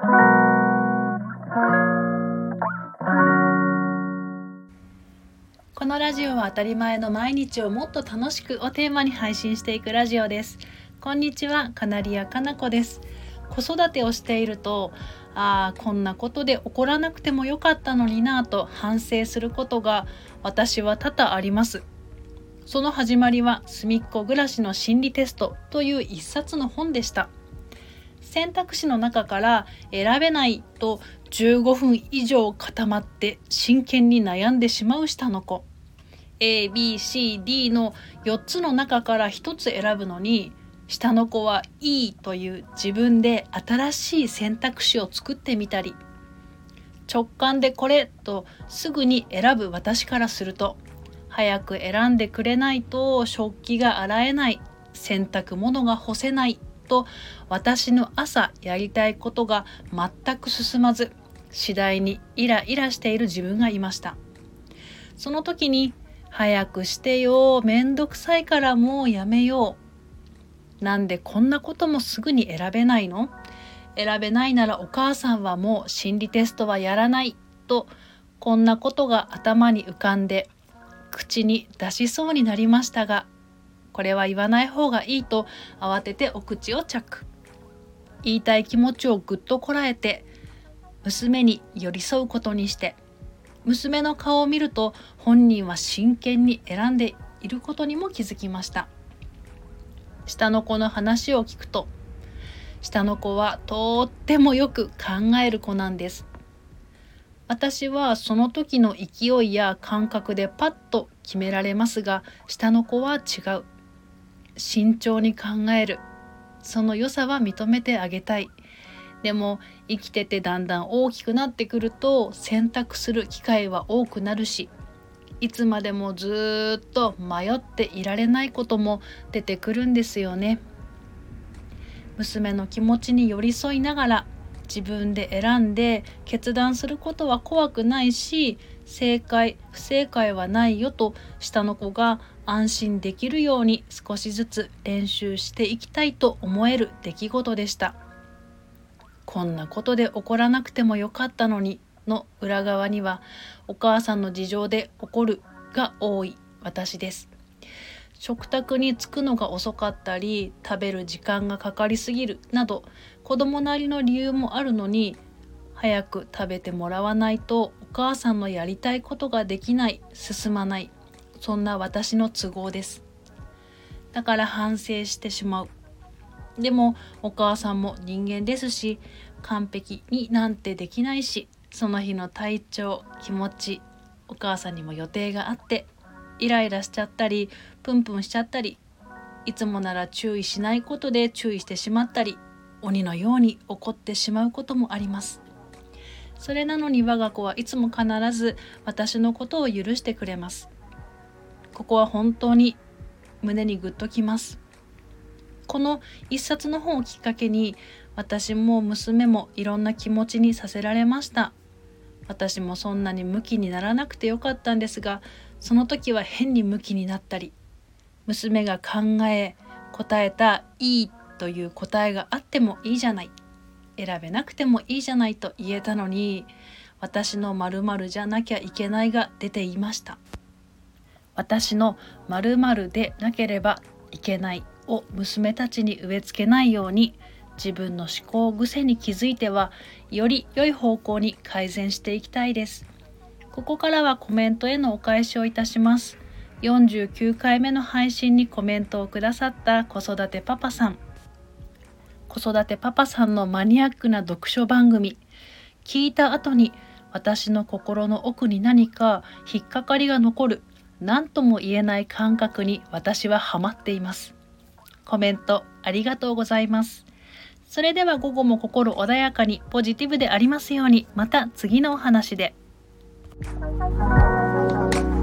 このラジオは当たり前の毎日をもっと楽しくをテーマに配信していくラジオです。こんにちはカナリアかなこです。子育てをしているとああこんなことで怒らなくてもよかったのになぁと反省することが私は多々あります。その始まりは隅っこ暮らしの心理テストという一冊の本でした。選択肢の中から選べないと15分以上固まって真剣に悩んでしまう下の子。ABCD の4つの中から1つ選ぶのに下の子はいいという自分で新しい選択肢を作ってみたり。直感でこれとすぐに選ぶ私からすると早く選んでくれないと食器が洗えない。洗濯物が干せない。と私の朝やりたいことが全く進まず次第にイライラしている自分がいました。その時に早くしてよめんどくさいからもうやめよう。なんでこんなこともすぐに選べないの？選べないならお母さんはもう心理テストはやらない。とこんなことが頭に浮かんで口に出しそうになりましたがこれは言わない方がいいと慌ててお口を着言いたい気持ちをぐっとこらえて娘に寄り添うことにして娘の顔を見ると本人は真剣に選んでいることにも気づきました。下の子の話を聞くと下の子はとってもよく考える子なんです。私はその時の勢いや感覚でパッと決められますが下の子は違う。慎重に考えるその良さは認めてあげたいでも生きててだんだん大きくなってくると選択する機会は多くなるしいつまでもずっと迷っていられないことも出てくるんですよね。娘の気持ちに寄り添いながら自分で選んで決断することは怖くないし正解不正解はないよと下の子が安心できるように少しずつ練習していきたいと思える出来事でした。こんなことで怒らなくてもよかったのにの裏側にはお母さんの事情で怒るが多い私です食卓に着くのが遅かったり食べる時間がかかりすぎるなど子供なりの理由もあるのに早く食べてもらわないとお母さんのやりたいことができない進まない。そんな私の都合です。だから反省してしまう。でもお母さんも人間ですし完璧になんてできないしその日の体調気持ちお母さんにも予定があってイライラしちゃったりプンプンしちゃったりいつもなら注意しないことで注意してしまったり鬼のように怒ってしまうこともあります。それなのに我が子はいつも必ず私のことを許してくれます。ここは本当に胸にグッときます。この一冊の本をきっかけに私も娘もいろんな気持ちにさせられました。私もそんなにムキにならなくてよかったんですがその時は変にムキになったり娘が考え答えた「いい」という答えがあってもいいじゃない選べなくてもいいじゃないと言えたのに私の〇〇じゃなきゃいけないが出ていました。私の〇〇でなければいけないを娘たちに植え付けないように自分の思考癖に気づいてはより良い方向に改善していきたいです。ここからはコメントへのお返しをいたします。49回目の配信にコメントをくださった子育てパパさん。子育てパパさんのマニアックな読書番組。聞いた後に私の心の奥に何か引っかかりが残る。何とも言えない感覚に私はハマっています。コメントありがとうございます。それでは午後も心穏やかにポジティブでありますように。また次のお話で。晚风轻拂澎